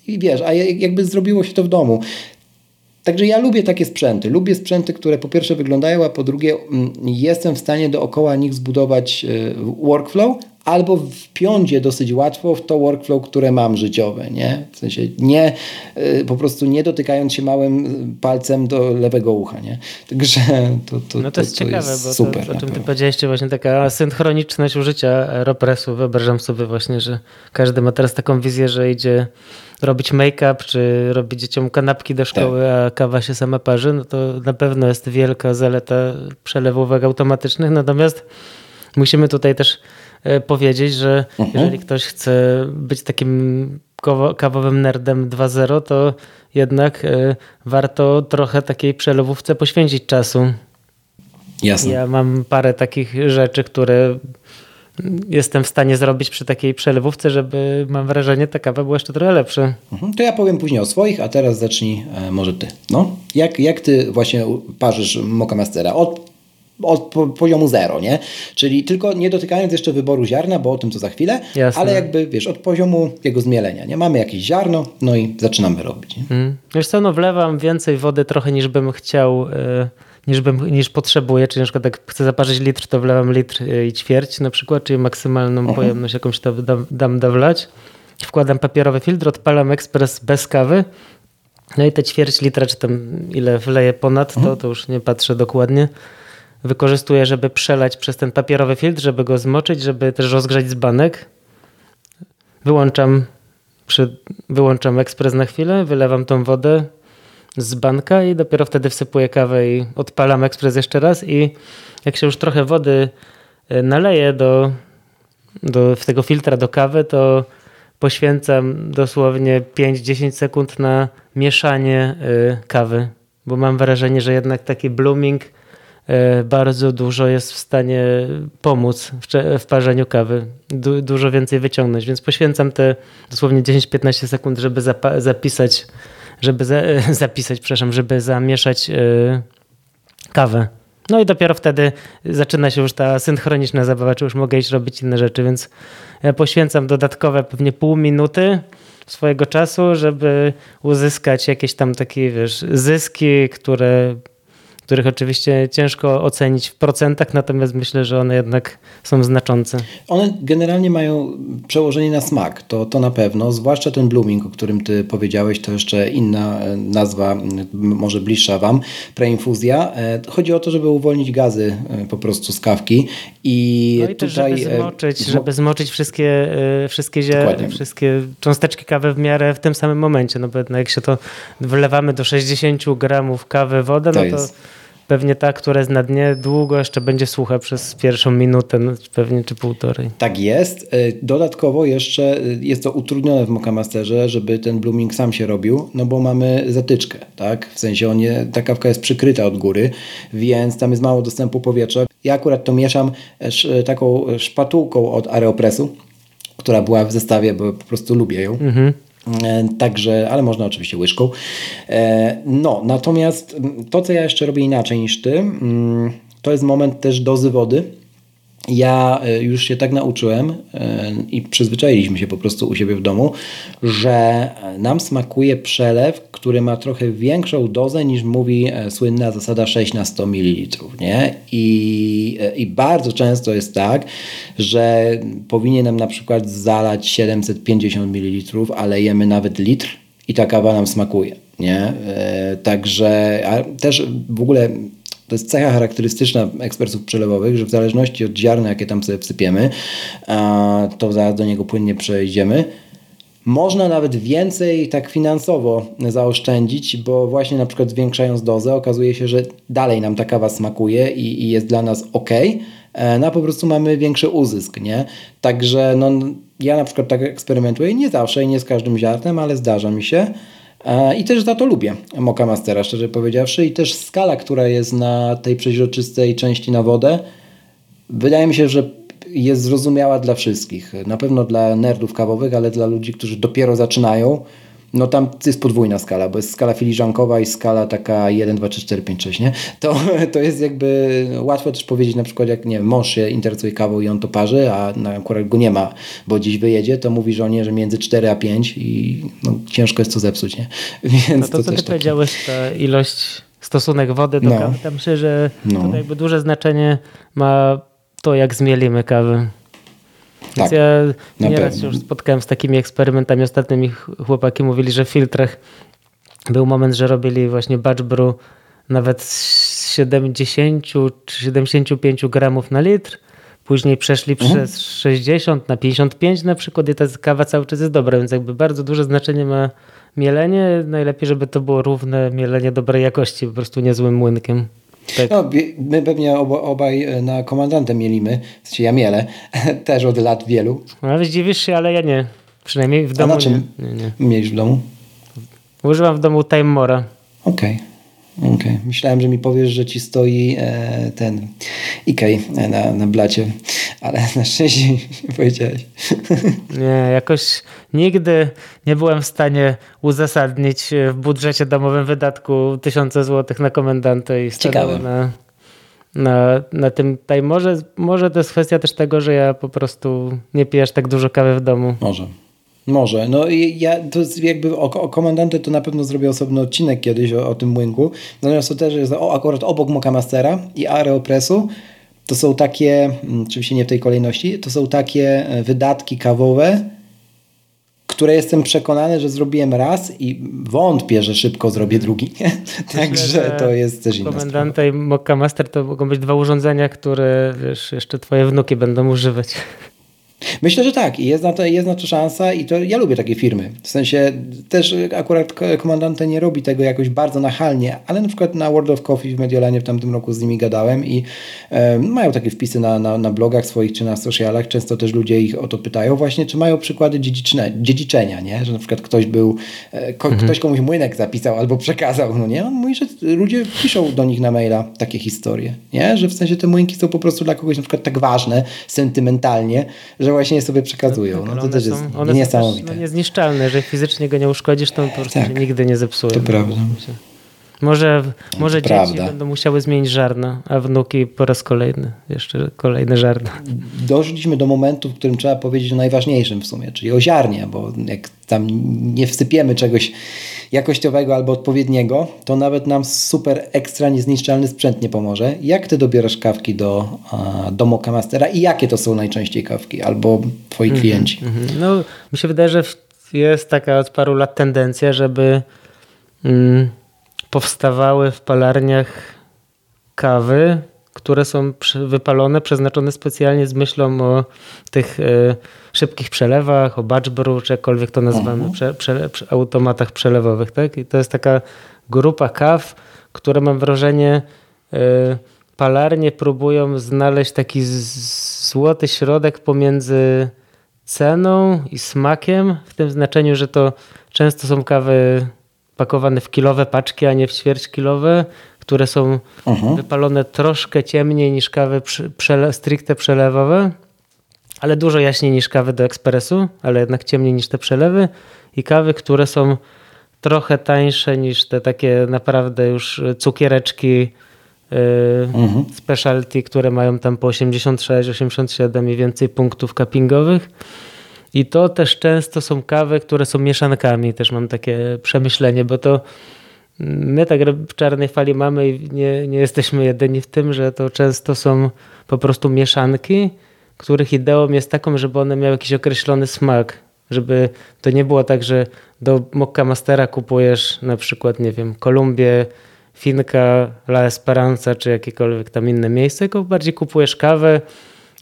wiesz, a jakby zrobiło się to w domu. Także ja lubię takie sprzęty. Lubię sprzęty, które po pierwsze wyglądają, a po drugie mm, jestem w stanie dookoła nich zbudować e, workflow, albo wpiąć dosyć łatwo w to workflow, które mam życiowe, nie? W sensie nie, y, po prostu nie dotykając się małym palcem do lewego ucha, nie? Także to, to, no to, to jest to ciekawe, jest bo super, to, o czym ty powiedziałeś, właśnie taka synchroniczność użycia Aeropressu. Wyobrażam sobie właśnie, że każdy ma teraz taką wizję, że idzie robić make-up, czy robić dzieciom kanapki do szkoły, tak. a kawa się sama parzy, no to na pewno jest wielka zaleta przelewówek automatycznych, natomiast musimy tutaj też powiedzieć, że mhm. jeżeli ktoś chce być takim kawowym nerdem 2.0, to jednak e, warto trochę takiej przelewówce poświęcić czasu. Jasne. Ja mam parę takich rzeczy, które jestem w stanie zrobić przy takiej przelewówce, żeby mam wrażenie, ta kawa była jeszcze trochę lepsza. Mhm. To ja powiem później o swoich, a teraz zacznij e, może ty. No, jak, jak ty właśnie parzysz Moka Mastera? Od od poziomu zero, nie? Czyli tylko nie dotykając jeszcze wyboru ziarna, bo o tym to za chwilę, Jasne. ale jakby, wiesz, od poziomu jego zmielenia, nie? Mamy jakieś ziarno, no i zaczynamy robić. Mm. Wiesz co, no wlewam więcej wody trochę niż bym chciał, yy, niż, bym, niż potrzebuję, czyli na przykład jak chcę zaparzyć litr, to wlewam litr yy, i ćwierć na przykład, czyli maksymalną mhm. pojemność jakąś to dam, dam dawlać. Wkładam papierowy filtr, odpalam ekspres bez kawy, no i te ćwierć litra, czy tam ile wleję ponad, -huh. to, mhm. to już nie patrzę dokładnie wykorzystuję, żeby przelać przez ten papierowy filtr, żeby go zmoczyć, żeby też rozgrzać dzbanek. Wyłączam, przy, wyłączam ekspres na chwilę, wylewam tą wodę z banka i dopiero wtedy wsypuję kawę i odpalam ekspres jeszcze raz i jak się już trochę wody e, naleje do, do, tego filtra do kawy, to poświęcam dosłownie 5-10 sekund na mieszanie y, kawy, bo mam wrażenie, że jednak taki blooming E, bardzo dużo jest w stanie pomóc w, parzeniu kawy, du, dużo więcej wyciągnąć, więc poświęcam te dosłownie 10-15 sekund, żeby zapisać, żeby za [LAUGHS] zapisać, przepraszam, żeby zamieszać yy, kawę. No i dopiero wtedy zaczyna się już ta synchroniczna zabawa, czy już mogę iść robić inne rzeczy, więc ja poświęcam dodatkowe pewnie pół minuty swojego czasu, żeby uzyskać jakieś tam takie, wiesz, zyski, które których oczywiście ciężko ocenić w procentach, natomiast myślę, że one jednak są znaczące. One generalnie mają przełożenie na smak, to, to na pewno, zwłaszcza ten blooming, o którym ty powiedziałeś, to jeszcze inna e, nazwa, może bliższa wam, preinfuzja. E, chodzi o to, żeby uwolnić gazy e, po prostu z kawki i, no i tutaj... Żeby zmoczyć, żeby zmoczyć wszystkie, wszystkie, zie, wszystkie cząsteczki kawy w miarę w tym samym momencie, no bo jak się to wlewamy do 60 gramów kawy wodę, no to, to pewnie ta, która jest na dnie, długo jeszcze będzie sucha przez pierwszą minutę, no pewnie czy półtorej. Tak jest. E, dodatkowo jeszcze e, jest to utrudnione w Mockamasterze, żeby ten blooming sam się robił, no bo mamy zatyczkę, tak? W sensie on nie, ta kawka jest przykryta od góry, więc tam jest mało dostępu powietrza. Ja akurat to mieszam e, taką szpatułką od Aeropressu, która była w zestawie, bo po prostu lubię ją. Mhm. E, także, ale można oczywiście łyżką. E, no, natomiast to, co ja jeszcze robię inaczej niż ty, mm, to jest moment też dozy wody ja e, już się tak nauczyłem e, i przyzwyczailiśmy się po prostu u siebie w domu, że nam smakuje przelew, który ma trochę większą dozę niż mówi e, słynna zasada 6 na 100 ml. Nie? I, I bardzo często jest tak, że powinienem na przykład zalać 750 ml, ale jemy nawet litr i ta kawa nam smakuje. Nie? Także też w ogóle to jest cecha charakterystyczna ekspertów przelewowych, że w zależności od ziarna, jakie tam sobie wsypiemy, to zaraz do niego płynnie przejdziemy, można nawet więcej tak finansowo zaoszczędzić, bo właśnie na przykład zwiększając dozę okazuje się, że dalej nam ta kawa smakuje i, i jest dla nas ok, e, no a po prostu mamy większy uzysk, nie? Także no, ja na przykład tak eksperymentuję, nie zawsze i nie z każdym ziarnem, ale zdarza mi się. E, I też za to lubię Moka Mastera, szczerze powiedziawszy. I też skala, która jest na tej przeźroczystej części na wodę, wydaje mi się, że jest zrozumiała dla wszystkich. Na pewno dla nerdów kawowych, ale dla ludzi, którzy dopiero zaczynają no tam jest podwójna skala, bo jest skala filiżankowa i skala taka 1, 2, 3, 4, 5, 6, nie? To, [LAUGHS] to jest jakby łatwo też powiedzieć na przykład jak nie mąż się interesuje kawą i on to parzy, a akurat go nie ma, bo dziś wyjedzie, to mówi żonie, że między 4 a 5 i no, ciężko jest to zepsuć, nie? [LAUGHS] Więc no to, to co ty taki... powiedziałeś, ta ilość, stosunek wody do no. kawy, tam myślę, że no. tutaj jakby duże znaczenie ma to, jak zmielimy kawę. Więc tak, ja nieraz już spotkałem z takimi eksperymentami. Ostatnio mi chłopaki mówili, że w filtrach był moment, że robili właśnie batch brew nawet z 70 czy 75 gramów na litr. Później przeszli mhm. przez 60 na 55 na przykład i ta kawa cały czas jest dobra, więc jakby bardzo duże znaczenie ma mielenie. Najlepiej, żeby to było równe mielenie dobrej jakości, po prostu niezłym młynkiem. Tak. No, my pewnie obaj e, na komandantem mielimy, sensie ja mielę, [LAUGHS] też od lat wielu. No, ale zdziwisz się, ale ja nie. Przynajmniej w domu A na czym nie. nie, nie. w domu? Używam w domu Time Mora. Okej. Okay. Okay. Myślałem, że mi powiesz, że ci stoi e, ten Ikej na, na blacie, ale [LAUGHS] na szczęście nie powiedziałeś. [LAUGHS] Nie, jakoś nigdy nie byłem w stanie uzasadnić w budżecie domowym wydatku tysiące złotych na komendantę i Ciekawe. na, na, na tym taj. Może, może to jest kwestia też tego, że ja po prostu nie pijesz tak dużo kawy w domu. Może. Może. No i ja to jakby o, o komandantę to na pewno zrobię osobny odcinek kiedyś o, o tym młynku. Natomiast to też jest o, akurat obok Mokamastera i Aeropressu. To są takie, mm, oczywiście nie w tej kolejności, to są takie e, wydatki kawowe, które jestem przekonany, że zrobiłem raz i wątpię, że szybko zrobię drugi. [LAUGHS] Także to jest też inna Komendanta i Mokkamaster to mogą być dwa urządzenia, które wiesz, jeszcze twoje wnuki będą używać. Myślę, że tak i jest na, to, jest na to szansa i to ja lubię takie firmy. W sensie też akurat komandante nie robi tego jakoś bardzo nachalnie, ale na przykład na World of Coffee w Mediolanie w tamtym roku z nimi gadałem i e, mają takie wpisy na, na, na blogach swoich czy na socialach. Często też ludzie ich o to pytają właśnie, czy mają przykłady dziedziczne, dziedziczenia, nie? Że na przykład ktoś był, e, ko, mhm. ktoś komuś młynek zapisał albo przekazał, no nie? On mówi, że ludzie piszą do nich na maila takie historie, nie? Że w sensie te młynki są po prostu dla kogoś na przykład tak ważne sentymentalnie, że właśnie sobie przekazują. No, to też jest są, one niesamowite. Są też, no, niezniszczalne. Jeżeli fizycznie go nie uszkodzisz, to po prostu tak, nigdy nie zepsuje. To prawda. Może, może dzieci prawda. będą musiały zmienić żarno, a wnuki po raz kolejny, jeszcze kolejne żarno. Doszliśmy do momentu, w którym trzeba powiedzieć o najważniejszym w sumie, czyli o ziarnie, bo jak tam nie wsypiemy czegoś jakościowego albo odpowiedniego, to nawet nam super ekstra niezniszczalny sprzęt nie pomoże. Jak ty dobierasz kawki do, do Moka Mastera i jakie to są najczęściej kawki albo twoi -hmm, klienci? -hmm. No, mi się wydaje, że jest taka od paru lat tendencja, żeby mm, powstawały w palarniach kawy, które są wypalone, przeznaczone specjalnie z myślą o tych y, szybkich przelewach, o batch brew, czy jakkolwiek to nazywamy, mhm. prze, prze, prze, automatach przelewowych. Tak? I to jest taka grupa kaw, które mam wrażenie y, palarnie próbują znaleźć taki złoty środek pomiędzy ceną i smakiem, w tym znaczeniu, że to często są kawy pakowane w kilowe paczki, a nie w ćwierćkilowe, które są uh-huh. wypalone troszkę ciemniej niż kawy przele, stricte przelewowe, ale dużo jaśniej niż kawy do ekspresu, ale jednak ciemniej niż te przelewy i kawy, które są trochę tańsze niż te takie naprawdę już cukiereczki yy, specialty, które mają tam po 86, 87 i więcej punktów cuppingowych. I to też często są kawy, które są mieszankami. Też mam takie przemyślenie, bo to my tak w czarnej fali mamy i nie, nie jesteśmy jedyni w tym, że to często są po prostu mieszanki, których ideą jest taką, żeby one miały jakiś określony smak. Żeby to nie było tak, że do Mokka Mastera kupujesz na przykład, nie wiem, Kolumbię, Finka, La Esperanza czy jakiekolwiek tam inne miejsce, tylko bardziej kupujesz kawę,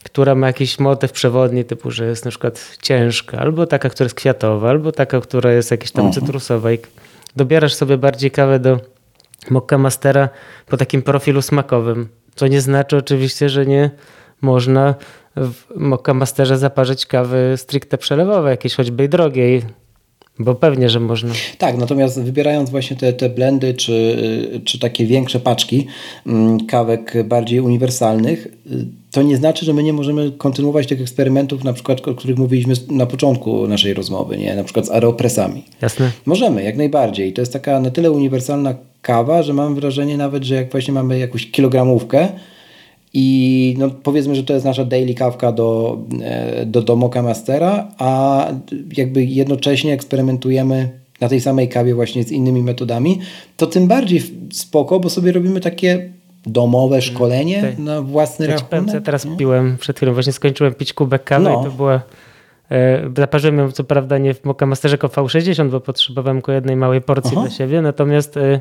która ma jakiś motyw przewodni, typu, że jest na przykład ciężka, albo taka, która jest kwiatowa, albo taka, która jest jakaś tam mhm. cytrusowa i dobierasz sobie bardziej kawę do Mokka Mastera po takim profilu smakowym. Co nie znaczy oczywiście, że nie można w Mokka Masterze zaparzyć kawy stricte przelewowe, jakiejś choćby drogiej, bo pewnie, że można. Tak, natomiast wybierając właśnie te, te blendy, czy, czy takie większe paczki mm, kawek bardziej uniwersalnych, to nie znaczy, że my nie możemy kontynuować tych eksperymentów, na przykład, o których mówiliśmy na początku naszej rozmowy, nie? na przykład z aeropresami. Jasne. Możemy, jak najbardziej. To jest taka na tyle uniwersalna kawa, że mam wrażenie nawet, że jak właśnie mamy jakąś kilogramówkę, i no powiedzmy, że to jest nasza daily kawka do, e, do, do Mocha Mastera, a jakby jednocześnie eksperymentujemy na tej samej kawie właśnie z innymi metodami, to tym bardziej spoko, bo sobie robimy takie domowe mm, szkolenie na własny ja rachunek. Ja teraz nie? piłem, przed chwilą właśnie skończyłem pić kubek kawy no. i to była Zaparzyłem ją co prawda nie w Moka Masterze V60, bo potrzebowałem tylko jednej małej porcji Aha. dla siebie, natomiast e,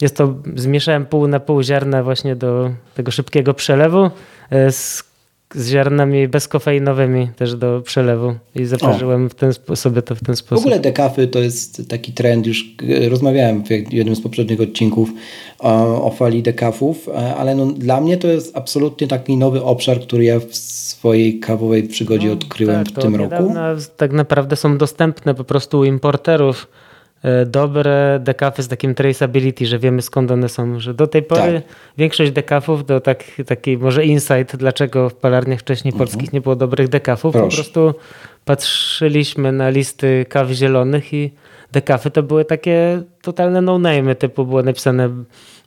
jest to, zmieszałem pół na pół ziarna właśnie do tego szybkiego przelewu e, z, z ziarnami bezkofeinowymi też do przelewu i zaparzyłem w ten sobie to w ten sposób. W ogóle dekafy to jest taki trend, już e, rozmawiałem w jednym z poprzednich odcinków o, o fali dekafów, e, ale no, dla mnie to jest absolutnie taki nowy obszar, który ja w swojej kawowej przygodzie no, odkryłem tak, w tym roku. Tak naprawdę są dostępne po prostu u importerów E, dobre dekafy z takim traceability, że wiemy skąd one są. Że do tej pory tak. większość dekafów, do tak, taki może insight, dlaczego w palarniach wcześniej mhm. polskich nie było dobrych dekafów, Proszę. po prostu patrzyliśmy na listy kaw zielonych i dekafy to były takie totalne no-name, typu było napisane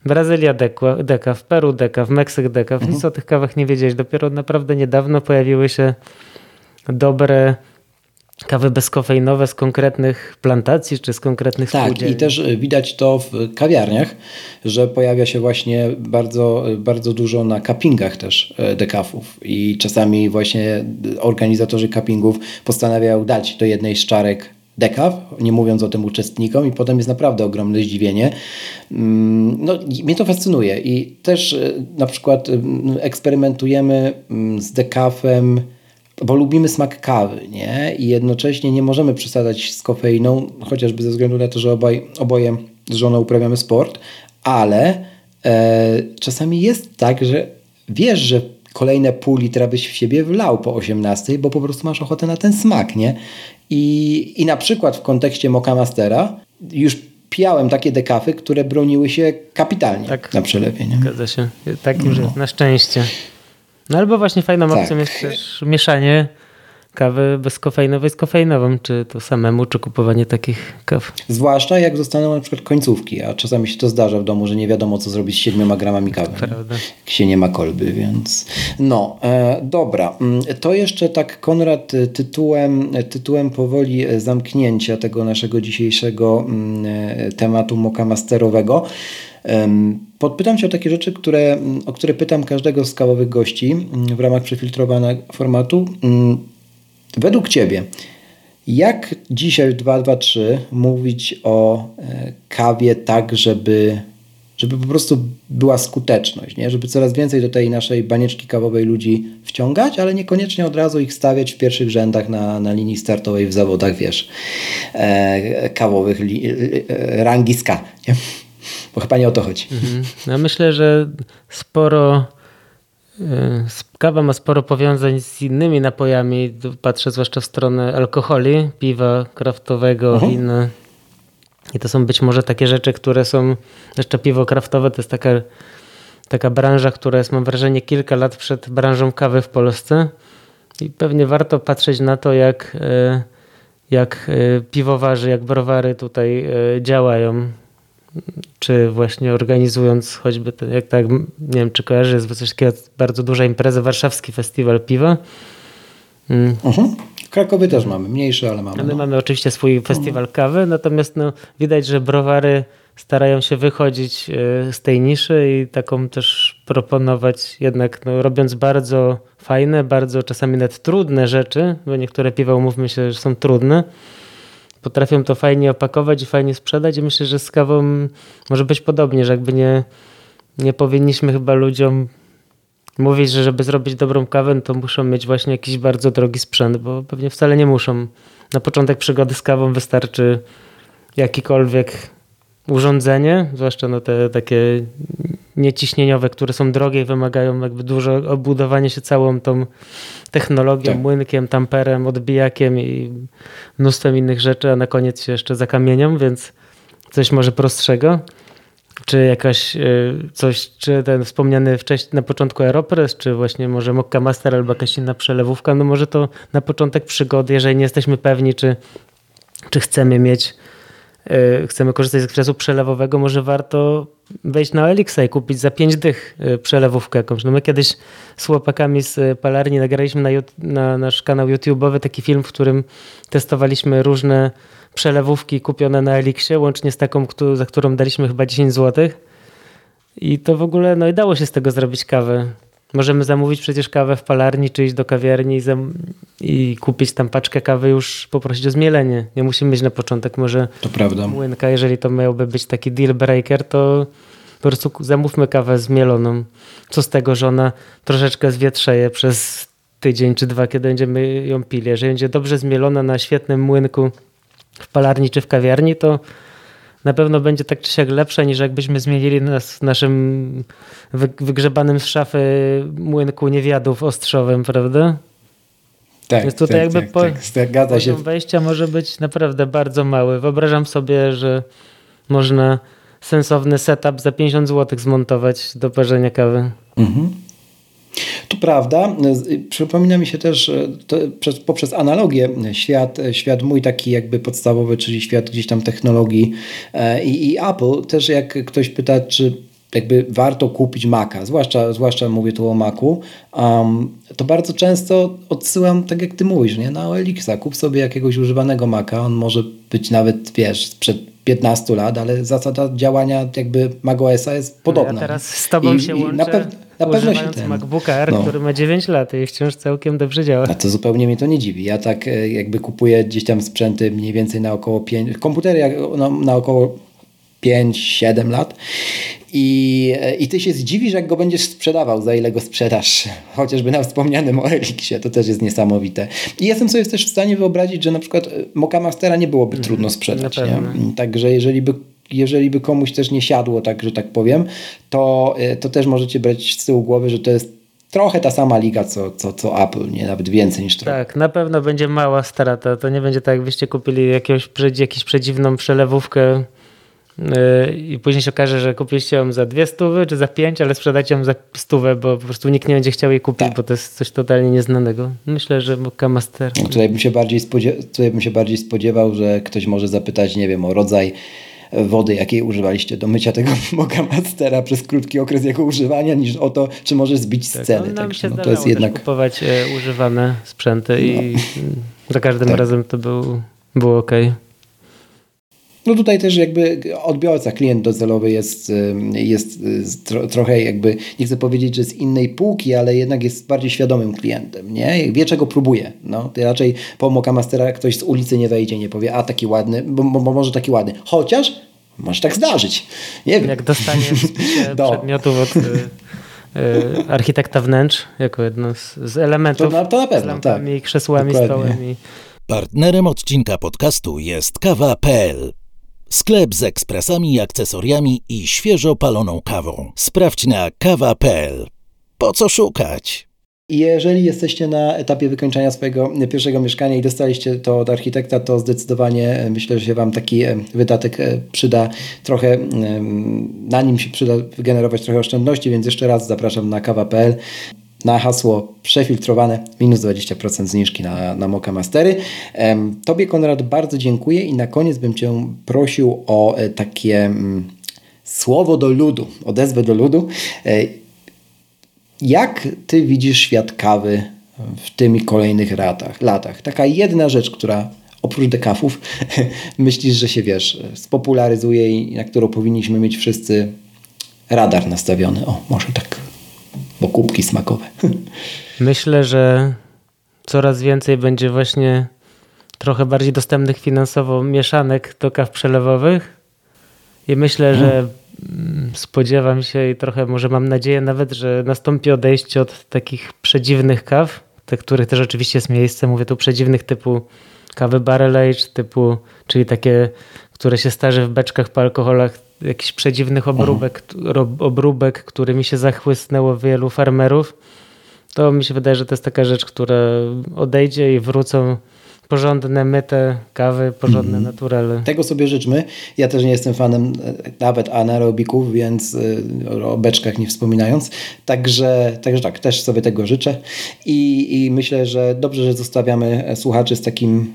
Brazylia dekaf, Peru dekaf, Meksyk dekaf, mhm. nic o tych kawach nie wiedzieć. Dopiero naprawdę niedawno pojawiły się dobre kawy bezkofeinowe z konkretnych plantacji czy z konkretnych tak, spółdzielni. Tak, i też y, widać to w kawiarniach, że pojawia się właśnie bardzo, bardzo dużo na kapingach też y, dekafów i czasami właśnie organizatorzy kapingów postanawiają dać do jednej z czarek dekaw, nie mówiąc o tym uczestnikom i potem jest naprawdę ogromne zdziwienie. Mm, no, mnie to fascynuje i też y, na przykład eksperymentujemy mm, z dekafem bo lubimy smak kawy, nie? I jednocześnie nie możemy przesadzać z kofeiną, chociażby ze względu na to, że obaj, oboje z żoną uprawiamy sport, ale e, czasami jest tak, że wiesz, że kolejne pół litra byś w siebie wlał po 18, bo po prostu masz ochotę na ten smak, nie? I, i na przykład w kontekście Moka Mastera już pijałem takie dekafy, które broniły się kapitalnie tak, na przelewie. Nie? Zgadza się. Tak już no. na szczęście. No albo właśnie fajną tak. opcją jest też mieszanie kawy bezkofeinowej z kofeinową, czy to samemu, czy kupowanie takich kaw. Zwłaszcza jak zostaną na przykład końcówki, a czasami się to zdarza w domu, że nie wiadomo co zrobić z 7 gramami kawy. Prawda. Jak się nie ma kolby, więc no, e, dobra. Mm, To jeszcze tak Konrad e, tytułem, e, tytułem powoli e, zamknięcia tego naszego dzisiejszego mm, tematu moka masterowego. Podpytam Cię o takie rzeczy, które, o które pytam każdego z kawowych gości w ramach przefiltrowanego formatu. Według Ciebie, jak dzisiaj w 223 mówić o e, kawie tak, żeby, żeby po prostu była skuteczność, nie? żeby coraz więcej do tej naszej banieczki kawowej ludzi wciągać, ale niekoniecznie od razu ich stawiać w pierwszych rzędach na, na linii startowej w zawodach, wiesz, e, kawowych li, e, rangi ska, nie? Bo chyba nie o to chodzi. Mhm. Ja myślę, że sporo y, kawa ma sporo powiązań z innymi napojami. Patrzę zwłaszcza w stronę alkoholi, piwa kraftowego, Mhm. inne. I to są być może takie rzeczy, które są, jeszcze piwo kraftowe to jest taka, taka branża, która jest mam wrażenie kilka lat przed branżą kawy w Polsce. I pewnie warto patrzeć na to, jak, y, jak y, piwowarzy, jak browary tutaj działają czy właśnie organizując choćby, ten, jak tak, nie wiem, czy kojarzy, jest coś takiego, bardzo duża impreza, Warszawski Festiwal Piwa. Mm. Mhm. Krakowie też mamy, mniejszy, ale mamy. My No. mamy oczywiście swój festiwal kawy, natomiast no, widać, że browary starają się wychodzić e, z tej niszy i taką też proponować, jednak no, robiąc bardzo fajne, bardzo czasami nawet trudne rzeczy, bo niektóre piwa, umówmy się, że są trudne, potrafią to fajnie opakować i fajnie sprzedać i myślę, że z kawą może być podobnie, że jakby nie, nie powinniśmy chyba ludziom mówić, że żeby zrobić dobrą kawę, no to muszą mieć właśnie jakiś bardzo drogi sprzęt, bo pewnie wcale nie muszą. Na początek przygody z kawą wystarczy jakikolwiek urządzenie, zwłaszcza no te takie nieciśnieniowe, które są drogie i wymagają jakby dużo obudowania się całą tą technologią, Tak. młynkiem, tamperem, odbijakiem i mnóstwem innych rzeczy, a na koniec się jeszcze zakamienią, więc coś może prostszego. Czy jakaś y, coś, czy ten wspomniany wcześniej na początku Aeropress, czy właśnie może Mokka Master albo jakaś inna przelewówka, no może to na początek przygody, jeżeli nie jesteśmy pewni, czy, czy chcemy mieć, chcemy korzystać z ekspresu przelewowego, może warto wejść na Elixa i kupić za 5 dych y, przelewówkę jakąś. No my kiedyś z chłopakami z y, palarni nagraliśmy na, na nasz kanał YouTube'owy taki film, w którym testowaliśmy różne przelewówki kupione na Elixie, łącznie z taką, za którą daliśmy chyba 10 zł. I to w ogóle, no i dało się z tego zrobić kawę. Możemy zamówić przecież kawę w palarni, czy iść do kawiarni i, i kupić tam paczkę kawy, już poprosić o zmielenie. Nie musimy mieć na początek może To prawda. młynka. Jeżeli to miałby być taki deal breaker, to po prostu zamówmy kawę zmieloną. Co z tego, że ona troszeczkę zwietrzeje przez tydzień czy dwa, kiedy będziemy ją pili. Jeżeli będzie dobrze zmielona na świetnym młynku w palarni czy w kawiarni, to pewno będzie tak czy siak lepsza niż jakbyśmy zmienili nas w naszym wy- wygrzebanym z szafy młynku niewiadów ostrzowym, prawda? Tak, Więc tutaj tak, jakby tak, po- tak, zgadza się. Poziom wejścia może być naprawdę bardzo mały. Wyobrażam sobie, że można sensowny setup za 50 zł zmontować do parzenia kawy. Mhm. To prawda. Z- Przypomina mi się też e, to, przez, poprzez analogię świat, e, świat mój taki jakby podstawowy, czyli świat gdzieś tam technologii e, i, i Apple. Też jak ktoś pyta, czy jakby warto kupić Maca, zwłaszcza, zwłaszcza mówię tu o Macu, um, to bardzo często odsyłam, tak jak ty mówisz, nie? na OLX-a. Kup sobie jakiegoś używanego Maca, on może być nawet, wiesz, sprzed 15 lat, ale zasada działania jakby macOS-a jest podobna. Ja teraz z tobą I- się i łączę, na, pew- na pewno się ten, MacBooka Air, no. który ma 9 lat i wciąż całkiem dobrze działa. A to zupełnie mnie to nie dziwi. Ja tak e, jakby kupuję gdzieś tam sprzęty mniej więcej na około 5, komputery jak- na, na około 5-7 lat I, e, i ty się zdziwisz, jak go będziesz sprzedawał, za ile go sprzedasz. [LAUGHS] Chociażby na wspomnianym OLX-ie, to też jest niesamowite. I jestem sobie też w stanie wyobrazić, że na przykład e, Moka Mastera nie byłoby trudno sprzedać. Także jeżeli by jeżeli by komuś też nie siadło, tak że tak powiem, to, e, to też możecie brać z tyłu głowy, że to jest trochę ta sama liga, co, co, co Apple, nie nawet więcej niż trochę. Tak, na pewno będzie mała strata. To nie będzie tak, jakbyście kupili jakiegoś, jakąś przedziwną przelewówkę Yy, i później się okaże, że kupiliście ją za dwie stówy czy za pięć, ale sprzedacie ją za stówę, bo po prostu nikt nie będzie chciał jej kupić, tak. bo to jest coś totalnie nieznanego. Myślę, że Moka Master. Tutaj bym, się bardziej tutaj bym się bardziej spodziewał, że ktoś może zapytać, nie wiem, o rodzaj wody, jakiej używaliście do mycia tego [LAUGHS] Moka Mastera przez krótki okres jego używania, niż o to, czy możesz zbić. Tak, no, nam się no, to jest jednak kupować e, używane sprzęty no. i [LAUGHS] za każdym tak. razem to był, było ok. No tutaj też jakby odbiorca, klient docelowy jest, jest tro, trochę jakby, nie chcę powiedzieć, że z innej półki, ale jednak jest bardziej świadomym klientem, nie? Wie czego próbuje. No, to raczej po Moka Mastera ktoś z ulicy nie wejdzie, nie powie, a taki ładny, bo, bo może taki ładny. Chociaż może tak zdarzyć. Nie wiem. Jak dostanie do. [LAUGHS] przedmiotów od y, y, architekta wnętrz, jako jedno z, z elementów. To na, to na pewno, z lampami, tak. krzesłami, Dokładnie. stołami. Partnerem odcinka podcastu jest kawa.pl. Sklep z ekspresami, akcesoriami i świeżo paloną kawą. Sprawdź na kawa.pl. Po co szukać? Jeżeli jesteście na etapie wykończenia swojego pierwszego mieszkania i dostaliście to od architekta, to zdecydowanie e, myślę, że się Wam taki e, wydatek e, przyda trochę, na nim się przyda wygenerować trochę oszczędności, więc jeszcze raz zapraszam na kawa.pl na hasło przefiltrowane minus 20% zniżki na, na Moka Mastery. Tobie Konrad bardzo dziękuję i na koniec bym Cię prosił o e, takie mm, słowo do ludu, odezwę do ludu. E, jak Ty widzisz świat kawy w tym i kolejnych latach? latach? Taka jedna rzecz, która oprócz dekafów [LAUGHS] myślisz, że się wiesz, spopularyzuje i na którą powinniśmy mieć wszyscy radar nastawiony. O, może tak bo kubki smakowe. Myślę, że coraz więcej będzie właśnie trochę bardziej dostępnych finansowo mieszanek do kaw przelewowych i myślę, że mm, spodziewam się i trochę może mam nadzieję nawet, że nastąpi odejście od takich przedziwnych kaw, tych, których też oczywiście jest miejsce, mówię tu przedziwnych typu kawy barrel age, typu, czyli takie, które się starzy w beczkach po alkoholach, jakichś przedziwnych obróbek, mhm. obróbek, którymi się zachłysnęło wielu farmerów, to mi się wydaje, że to jest taka rzecz, która odejdzie i wrócą porządne myte kawy, porządne mm. naturale. Tego sobie życzmy. Ja też nie jestem fanem e, nawet anaerobików, więc e, o beczkach nie wspominając. Także, także tak, też sobie tego życzę. I, I myślę, że dobrze, że zostawiamy słuchaczy z takim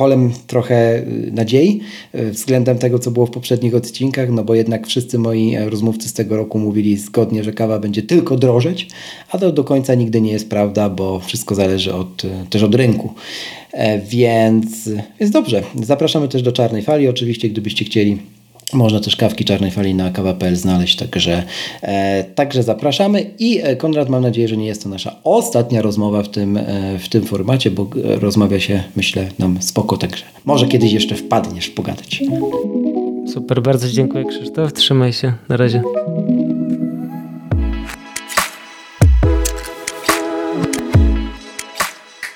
polem trochę y, nadziei y, względem tego, co było w poprzednich odcinkach, no bo jednak wszyscy moi e, rozmówcy z tego roku mówili zgodnie, że kawa będzie tylko drożeć, a to do końca nigdy nie jest prawda, bo wszystko zależy od, y, też od rynku. E, więc jest dobrze. Zapraszamy też do Czarnej Fali, oczywiście, gdybyście chcieli można też kawki czarnej fali na kawa.pl znaleźć, także, e, także zapraszamy. I e, Konrad, mam nadzieję, że nie jest to nasza ostatnia rozmowa w tym, e, w tym formacie, bo e, rozmawia się, myślę, nam spoko, także może kiedyś jeszcze wpadniesz pogadać. Super, bardzo dziękuję Krzysztof. Trzymaj się. Na razie.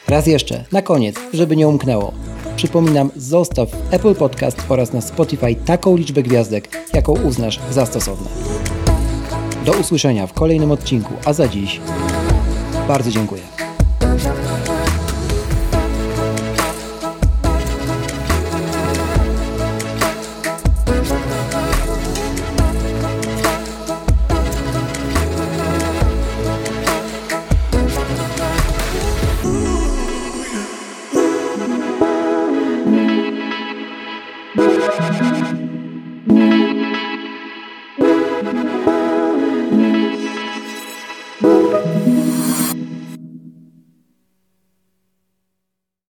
Raz jeszcze, na koniec, żeby nie umknęło. Przypominam, zostaw w Apple Podcast oraz na Spotify taką liczbę gwiazdek, jaką uznasz za stosowne. Do usłyszenia w kolejnym odcinku, a za dziś bardzo dziękuję.